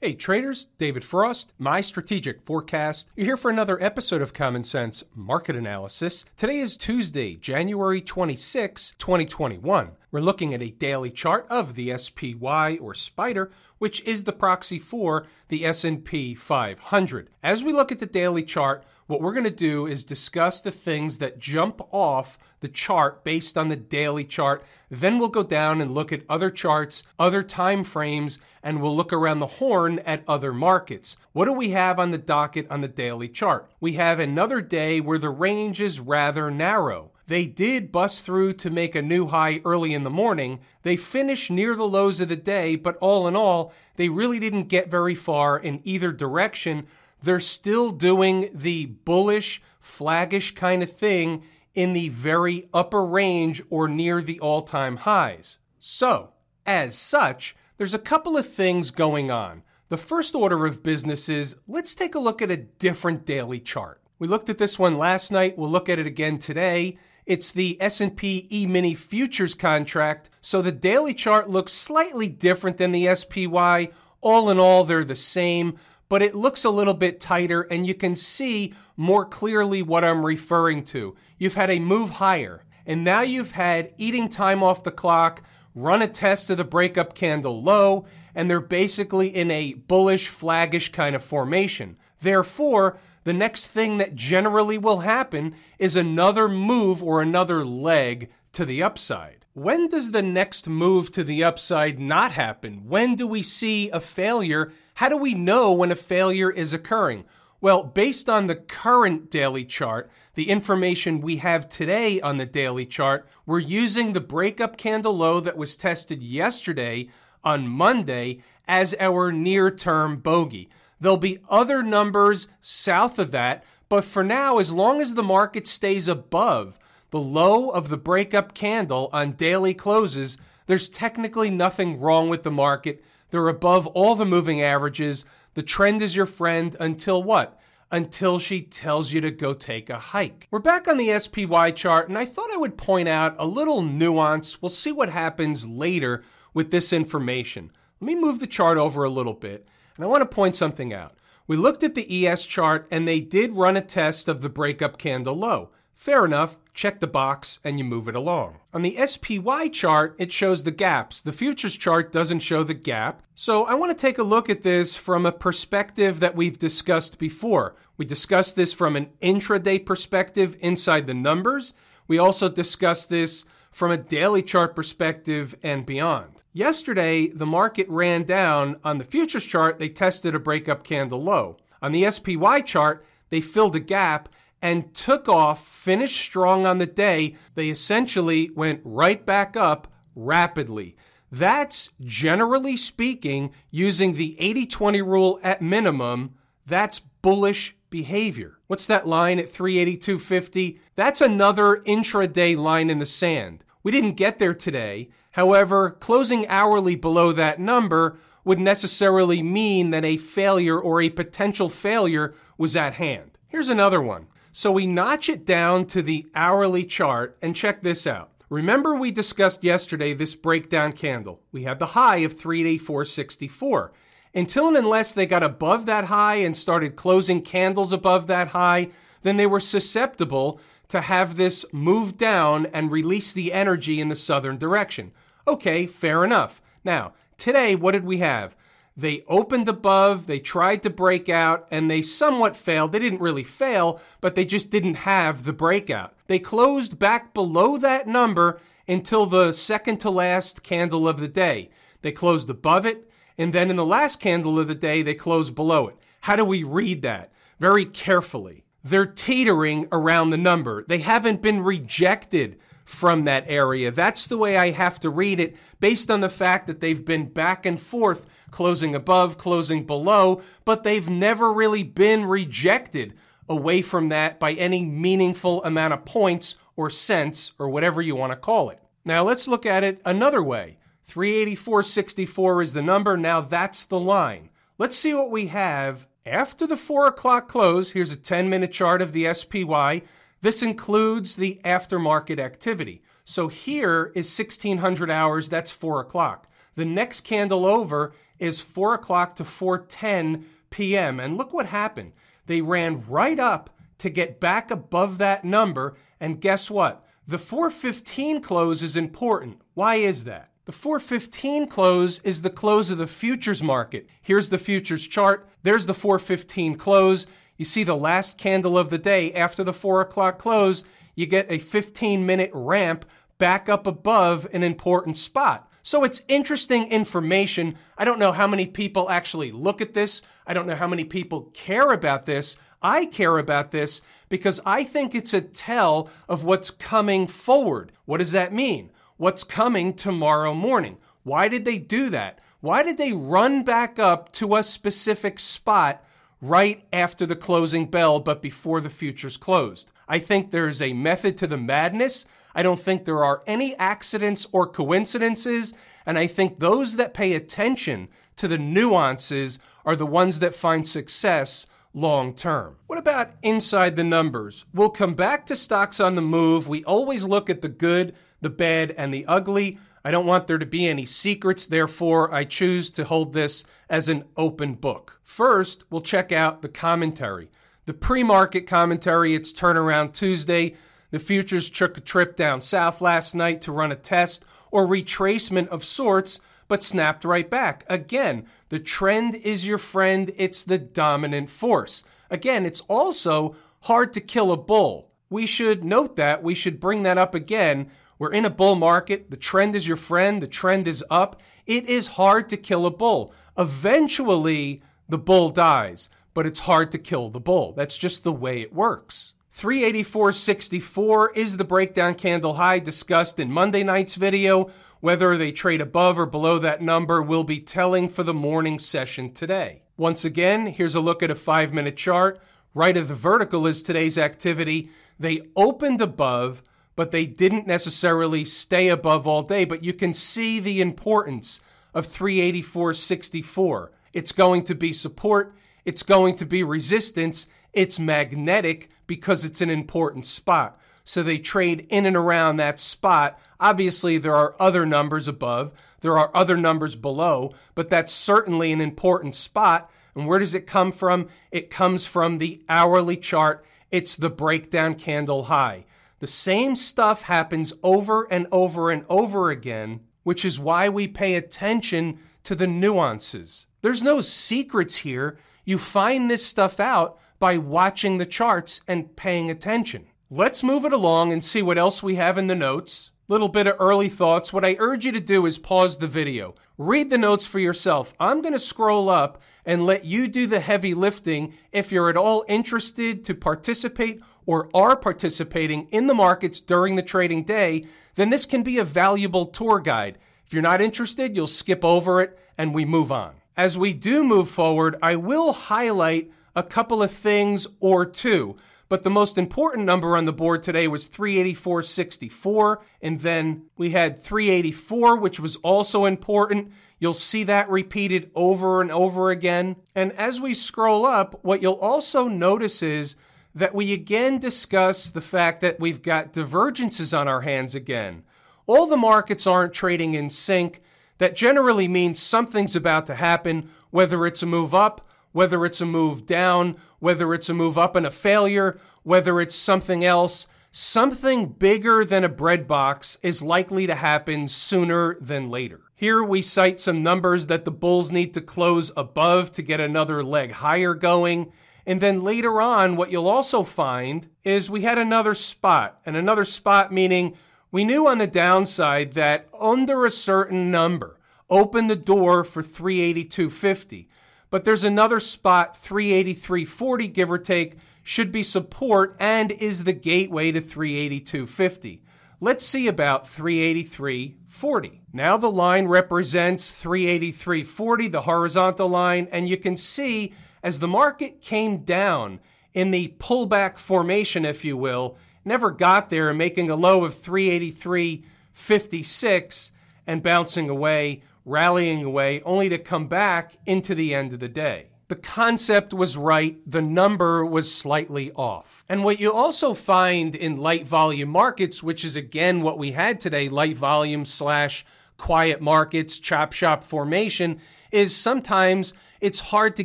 Hey traders, David Frost, my strategic forecast. You're here for another episode of Common Sense Market Analysis. Today is Tuesday, January 26, 2021. We're looking at a daily chart of the SPY or Spider, which is the proxy for the S&P 500. As we look at the daily chart, what we're going to do is discuss the things that jump off the chart based on the daily chart. Then we'll go down and look at other charts, other time frames, and we'll look around the horn at other markets. What do we have on the docket on the daily chart? We have another day where the range is rather narrow. They did bust through to make a new high early in the morning. They finished near the lows of the day, but all in all, they really didn't get very far in either direction they're still doing the bullish, flaggish kind of thing in the very upper range or near the all time highs. So, as such, there's a couple of things going on. The first order of business is let's take a look at a different daily chart. We looked at this one last night, we'll look at it again today. It's the S&P E-mini futures contract, so the daily chart looks slightly different than the SPY. All in all, they're the same, but it looks a little bit tighter and you can see more clearly what I'm referring to. You've had a move higher and now you've had eating time off the clock, run a test of the breakup candle low, and they're basically in a bullish, flaggish kind of formation. Therefore, the next thing that generally will happen is another move or another leg to the upside. When does the next move to the upside not happen? When do we see a failure how do we know when a failure is occurring? Well, based on the current daily chart, the information we have today on the daily chart, we're using the breakup candle low that was tested yesterday on Monday as our near term bogey. There'll be other numbers south of that, but for now, as long as the market stays above the low of the breakup candle on daily closes, there's technically nothing wrong with the market. They're above all the moving averages. The trend is your friend until what? Until she tells you to go take a hike. We're back on the SPY chart, and I thought I would point out a little nuance. We'll see what happens later with this information. Let me move the chart over a little bit, and I want to point something out. We looked at the ES chart, and they did run a test of the breakup candle low. Fair enough, check the box and you move it along. On the SPY chart, it shows the gaps. The futures chart doesn't show the gap. So I want to take a look at this from a perspective that we've discussed before. We discussed this from an intraday perspective inside the numbers. We also discussed this from a daily chart perspective and beyond. Yesterday, the market ran down. On the futures chart, they tested a breakup candle low. On the SPY chart, they filled a gap and took off, finished strong on the day. They essentially went right back up rapidly. That's generally speaking, using the 80 20 rule at minimum, that's bullish behavior. What's that line at 382.50? That's another intraday line in the sand. We didn't get there today. However, closing hourly below that number would necessarily mean that a failure or a potential failure was at hand. Here's another one. So we notch it down to the hourly chart and check this out. Remember we discussed yesterday this breakdown candle. We had the high of 384.64. Until and unless they got above that high and started closing candles above that high, then they were susceptible to have this move down and release the energy in the southern direction. Okay, fair enough. Now, today, what did we have? They opened above, they tried to break out, and they somewhat failed. They didn't really fail, but they just didn't have the breakout. They closed back below that number until the second to last candle of the day. They closed above it, and then in the last candle of the day, they closed below it. How do we read that? Very carefully. They're teetering around the number. They haven't been rejected from that area. That's the way I have to read it based on the fact that they've been back and forth closing above, closing below, but they've never really been rejected away from that by any meaningful amount of points or cents or whatever you want to call it. Now let's look at it another way. 384.64 is the number. Now that's the line. Let's see what we have after the 4 o'clock close. Here's a 10 minute chart of the SPY. This includes the aftermarket activity. So here is 1600 hours. That's 4 o'clock. The next candle over is 4 o'clock to 4:10 p.m. And look what happened. They ran right up to get back above that number. And guess what? The 415 close is important. Why is that? The 415 close is the close of the futures market. Here's the futures chart. There's the 415 close. You see the last candle of the day after the 4 o'clock close, you get a 15 minute ramp back up above an important spot. So it's interesting information. I don't know how many people actually look at this. I don't know how many people care about this. I care about this because I think it's a tell of what's coming forward. What does that mean? What's coming tomorrow morning? Why did they do that? Why did they run back up to a specific spot right after the closing bell, but before the futures closed? I think there's a method to the madness. I don't think there are any accidents or coincidences. And I think those that pay attention to the nuances are the ones that find success long term. What about inside the numbers? We'll come back to stocks on the move. We always look at the good, the bad, and the ugly. I don't want there to be any secrets, therefore, I choose to hold this as an open book. First, we'll check out the commentary. The pre market commentary, it's turnaround Tuesday. The futures took a trip down south last night to run a test or retracement of sorts, but snapped right back. Again, the trend is your friend, it's the dominant force. Again, it's also hard to kill a bull. We should note that, we should bring that up again. We're in a bull market, the trend is your friend, the trend is up. It is hard to kill a bull. Eventually, the bull dies, but it's hard to kill the bull. That's just the way it works. 384.64 is the breakdown candle high discussed in Monday night's video. Whether they trade above or below that number will be telling for the morning session today. Once again, here's a look at a five minute chart. Right of the vertical is today's activity. They opened above, but they didn't necessarily stay above all day. But you can see the importance of 384.64. It's going to be support, it's going to be resistance, it's magnetic because it's an important spot. So they trade in and around that spot. Obviously, there are other numbers above, there are other numbers below, but that's certainly an important spot. And where does it come from? It comes from the hourly chart. It's the breakdown candle high. The same stuff happens over and over and over again, which is why we pay attention to the nuances. There's no secrets here. You find this stuff out by watching the charts and paying attention. Let's move it along and see what else we have in the notes. Little bit of early thoughts. What I urge you to do is pause the video. Read the notes for yourself. I'm going to scroll up and let you do the heavy lifting if you're at all interested to participate or are participating in the markets during the trading day, then this can be a valuable tour guide. If you're not interested, you'll skip over it and we move on. As we do move forward, I will highlight a couple of things or two. But the most important number on the board today was 384.64. And then we had 384, which was also important. You'll see that repeated over and over again. And as we scroll up, what you'll also notice is that we again discuss the fact that we've got divergences on our hands again. All the markets aren't trading in sync. That generally means something's about to happen, whether it's a move up whether it's a move down, whether it's a move up and a failure, whether it's something else, something bigger than a bread box is likely to happen sooner than later. Here we cite some numbers that the Bulls need to close above to get another leg higher going. And then later on, what you'll also find is we had another spot, and another spot meaning we knew on the downside that under a certain number opened the door for 382.50. But there's another spot, 383.40, give or take, should be support and is the gateway to 382.50. Let's see about 383.40. Now the line represents 383.40, the horizontal line, and you can see as the market came down in the pullback formation, if you will, never got there, making a low of 383.56 and bouncing away rallying away, only to come back into the end of the day. The concept was right, the number was slightly off. And what you also find in light volume markets, which is again what we had today light volume slash quiet markets, chop shop formation, is sometimes it's hard to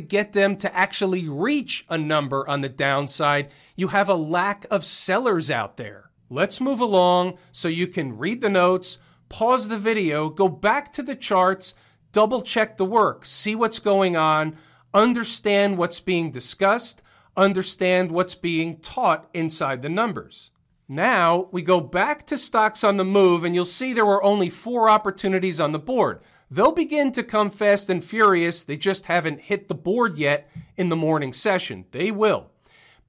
get them to actually reach a number on the downside. You have a lack of sellers out there. Let's move along so you can read the notes, pause the video, go back to the charts, double check the work, see what's going on, understand what's being discussed, understand what's being taught inside the numbers. Now we go back to stocks on the move, and you'll see there were only four opportunities on the board. They'll begin to come fast and furious. They just haven't hit the board yet in the morning session. They will.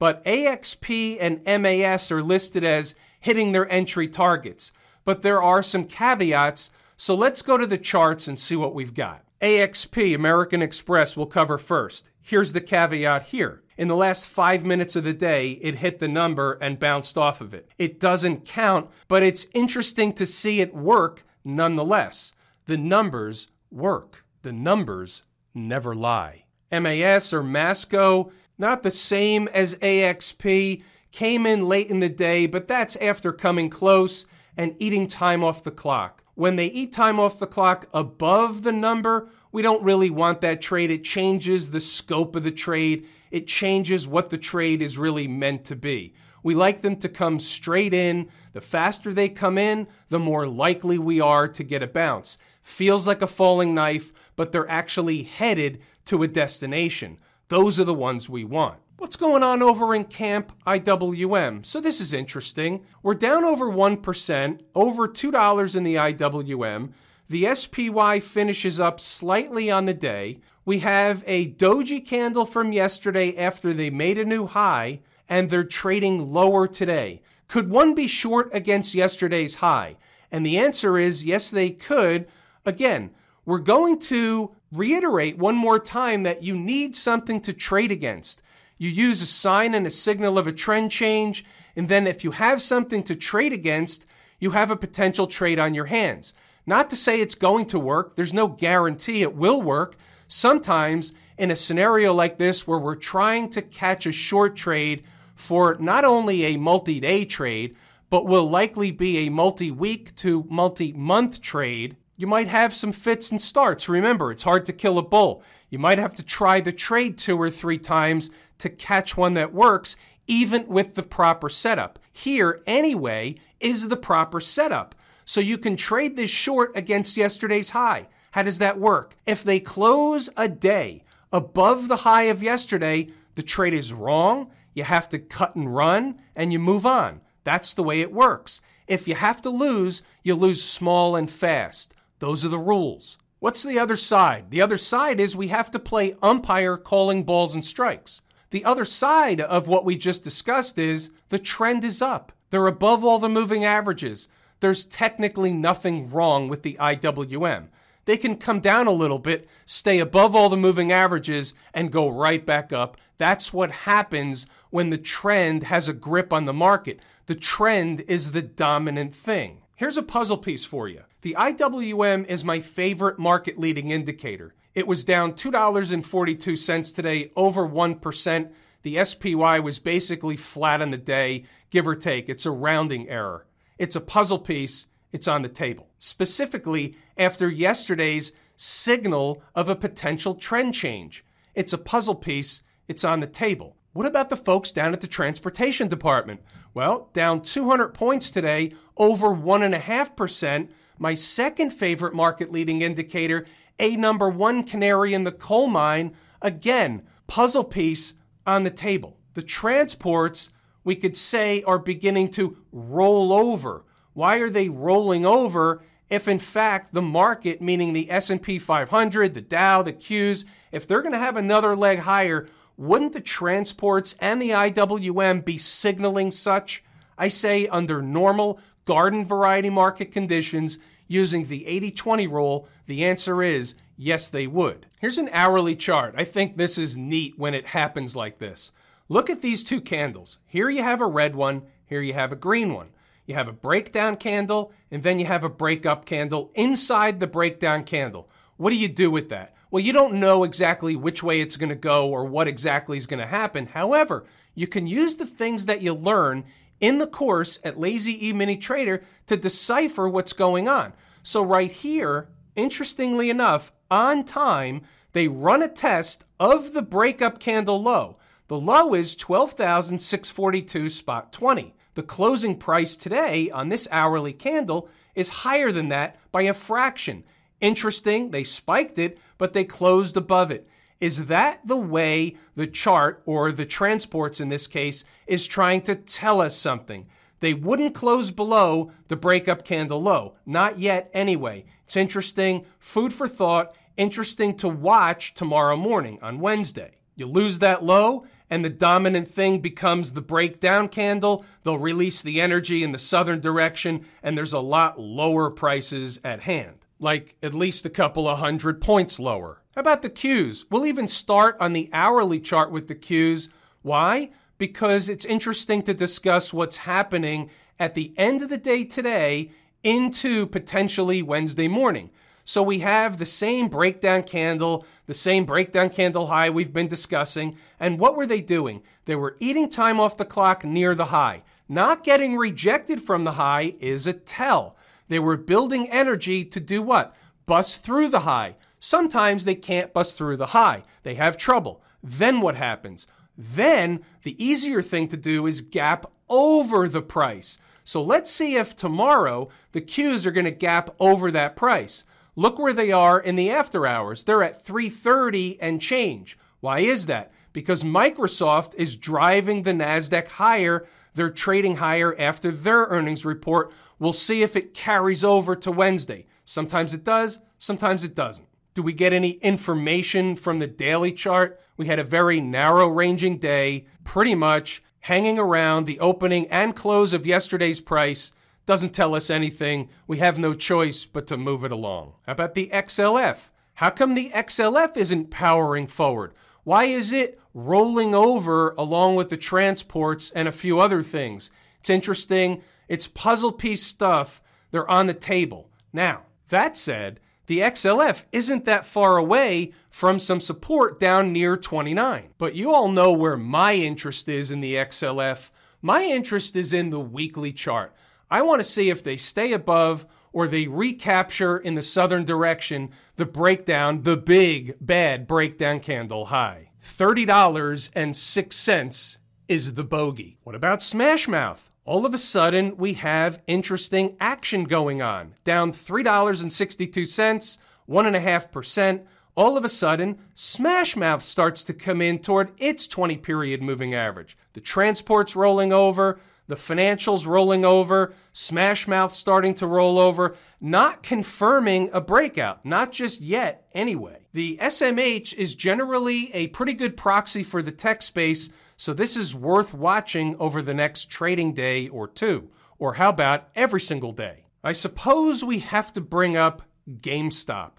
But AXP and MAS are listed as hitting their entry targets. But there are some caveats, so let's go to the charts and see what we've got. AXP, American Express, will cover first. Here's the caveat here. In the last five minutes of the day, it hit the number and bounced off of it. It doesn't count, but it's interesting to see it work nonetheless. The numbers work. The numbers never lie. MAS or Masco, not the same as AXP, came in late in the day, but that's after coming close and eating time off the clock. When they eat time off the clock above the number, we don't really want that trade. It changes the scope of the trade, it changes what the trade is really meant to be. We like them to come straight in. The faster they come in, the more likely we are to get a bounce. Feels like a falling knife, but they're actually headed to a destination. Those are the ones we want. What's going on over in Camp IWM? So this is interesting. We're down over 1%, over $2 in the IWM. The SPY finishes up slightly on the day. We have a doji candle from yesterday after they made a new high, and they're trading lower today. Could one be short against yesterday's high? And the answer is yes, they could, Again, we're going to reiterate one more time that you need something to trade against. You use a sign and a signal of a trend change, and then if you have something to trade against, you have a potential trade on your hands. Not to say it's going to work, there's no guarantee it will work. Sometimes, in a scenario like this where we're trying to catch a short trade for not only a multi day trade, but will likely be a multi week to multi month trade, you might have some fits and starts. Remember, it's hard to kill a bull. You might have to try the trade two or three times to catch one that works, even with the proper setup. Here, anyway, is the proper setup. So you can trade this short against yesterday's high. How does that work? If they close a day above the high of yesterday, the trade is wrong. You have to cut and run and you move on. That's the way it works. If you have to lose, you lose small and fast. Those are the rules. What's the other side? The other side is we have to play umpire calling balls and strikes. The other side of what we just discussed is the trend is up. They're above all the moving averages. There's technically nothing wrong with the IWM. They can come down a little bit, stay above all the moving averages, and go right back up. That's what happens when the trend has a grip on the market. The trend is the dominant thing. Here's a puzzle piece for you. The IWM is my favorite market leading indicator. It was down $2.42 today, over 1%. The SPY was basically flat on the day, give or take. It's a rounding error. It's a puzzle piece. It's on the table. Specifically, after yesterday's signal of a potential trend change. It's a puzzle piece. It's on the table. What about the folks down at the transportation department? Well, down 200 points today, over 1.5%. My second favorite market leading indicator, a number one canary in the coal mine. Again, puzzle piece on the table. The transports, we could say, are beginning to roll over. Why are they rolling over if in fact the market, meaning the S&P 500, the Dow, the Qs, if they're going to have another leg higher, wouldn't the transports and the IWM be signaling such? I say under normal garden variety market conditions using the 80 20 rule, the answer is yes, they would. Here's an hourly chart. I think this is neat when it happens like this. Look at these two candles. Here you have a red one, here you have a green one. You have a breakdown candle, and then you have a breakup candle inside the breakdown candle. What do you do with that? Well, you don't know exactly which way it's going to go or what exactly is going to happen. However, you can use the things that you learn in the course at Lazy E Mini Trader to decipher what's going on. So, right here, interestingly enough, on time, they run a test of the breakup candle low. The low is 12,642 spot 20. The closing price today on this hourly candle is higher than that by a fraction. Interesting, they spiked it, but they closed above it. Is that the way the chart, or the transports in this case, is trying to tell us something? They wouldn't close below the breakup candle low. Not yet, anyway. It's interesting, food for thought, interesting to watch tomorrow morning on Wednesday. You lose that low, and the dominant thing becomes the breakdown candle. They'll release the energy in the southern direction, and there's a lot lower prices at hand, like at least a couple of hundred points lower. How about the Qs? We'll even start on the hourly chart with the Qs. Why? Because it's interesting to discuss what's happening at the end of the day today into potentially Wednesday morning. So we have the same breakdown candle, the same breakdown candle high we've been discussing. And what were they doing? They were eating time off the clock near the high. Not getting rejected from the high is a tell. They were building energy to do what? Bust through the high. Sometimes they can't bust through the high. They have trouble. Then what happens? Then the easier thing to do is gap over the price. So let's see if tomorrow the Qs are going to gap over that price. Look where they are in the after hours. They're at 330 and change. Why is that? Because Microsoft is driving the Nasdaq higher. They're trading higher after their earnings report. We'll see if it carries over to Wednesday. Sometimes it does, sometimes it doesn't. Do we get any information from the daily chart? We had a very narrow ranging day, pretty much hanging around the opening and close of yesterday's price. Doesn't tell us anything. We have no choice but to move it along. How about the XLF? How come the XLF isn't powering forward? Why is it rolling over along with the transports and a few other things? It's interesting. It's puzzle piece stuff. They're on the table. Now, that said, the XLF isn't that far away from some support down near 29. But you all know where my interest is in the XLF. My interest is in the weekly chart. I want to see if they stay above or they recapture in the southern direction the breakdown, the big bad breakdown candle high. $30.06 is the bogey. What about Smashmouth? all of a sudden we have interesting action going on. Down $3.62, 1.5%. All of a sudden, Smashmouth starts to come in toward its 20 period moving average. The transport's rolling over, the financials rolling over, Smashmouth starting to roll over, not confirming a breakout, not just yet anyway. The SMH is generally a pretty good proxy for the tech space so this is worth watching over the next trading day or two. Or how about every single day? I suppose we have to bring up GameStop.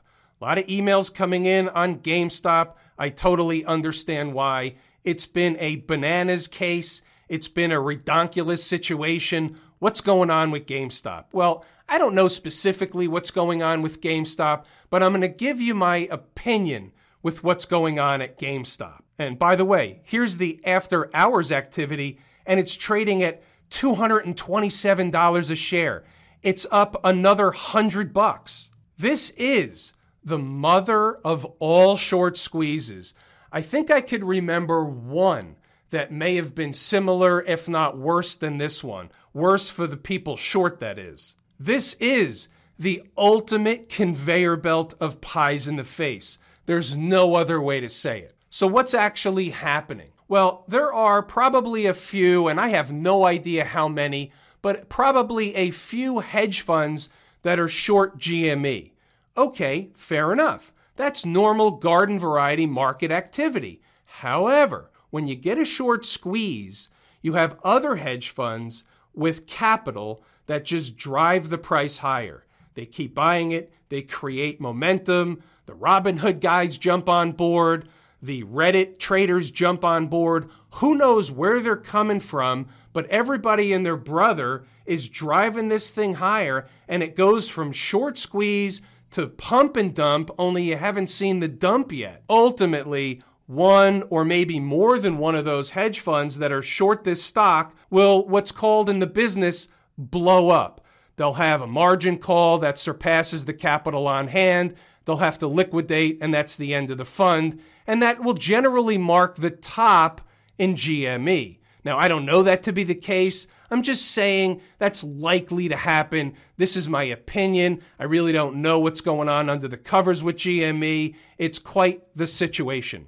A lot of emails coming in on GameStop. I totally understand why. It's been a bananas case. It's been a redonkulous situation. What's going on with GameStop? Well, I don't know specifically what's going on with GameStop, but I'm going to give you my opinion with what's going on at GameStop. And by the way, here's the after hours activity, and it's trading at $227 a share. It's up another 100 bucks. This is the mother of all short squeezes. I think I could remember one that may have been similar, if not worse than this one. Worse for the people short, that is. This is the ultimate conveyor belt of pies in the face. There's no other way to say it. So, what's actually happening? Well, there are probably a few, and I have no idea how many, but probably a few hedge funds that are short GME. Okay, fair enough. That's normal garden variety market activity. However, when you get a short squeeze, you have other hedge funds with capital that just drive the price higher. They keep buying it, they create momentum, the Robinhood guys jump on board, the Reddit traders jump on board. Who knows where they're coming from, but everybody and their brother is driving this thing higher, and it goes from short squeeze to pump and dump, only you haven't seen the dump yet. Ultimately, one or maybe more than one of those hedge funds that are short this stock will, what's called in the business, blow up. They'll have a margin call that surpasses the capital on hand. They'll have to liquidate, and that's the end of the fund. And that will generally mark the top in GME. Now, I don't know that to be the case. I'm just saying that's likely to happen. This is my opinion. I really don't know what's going on under the covers with GME. It's quite the situation.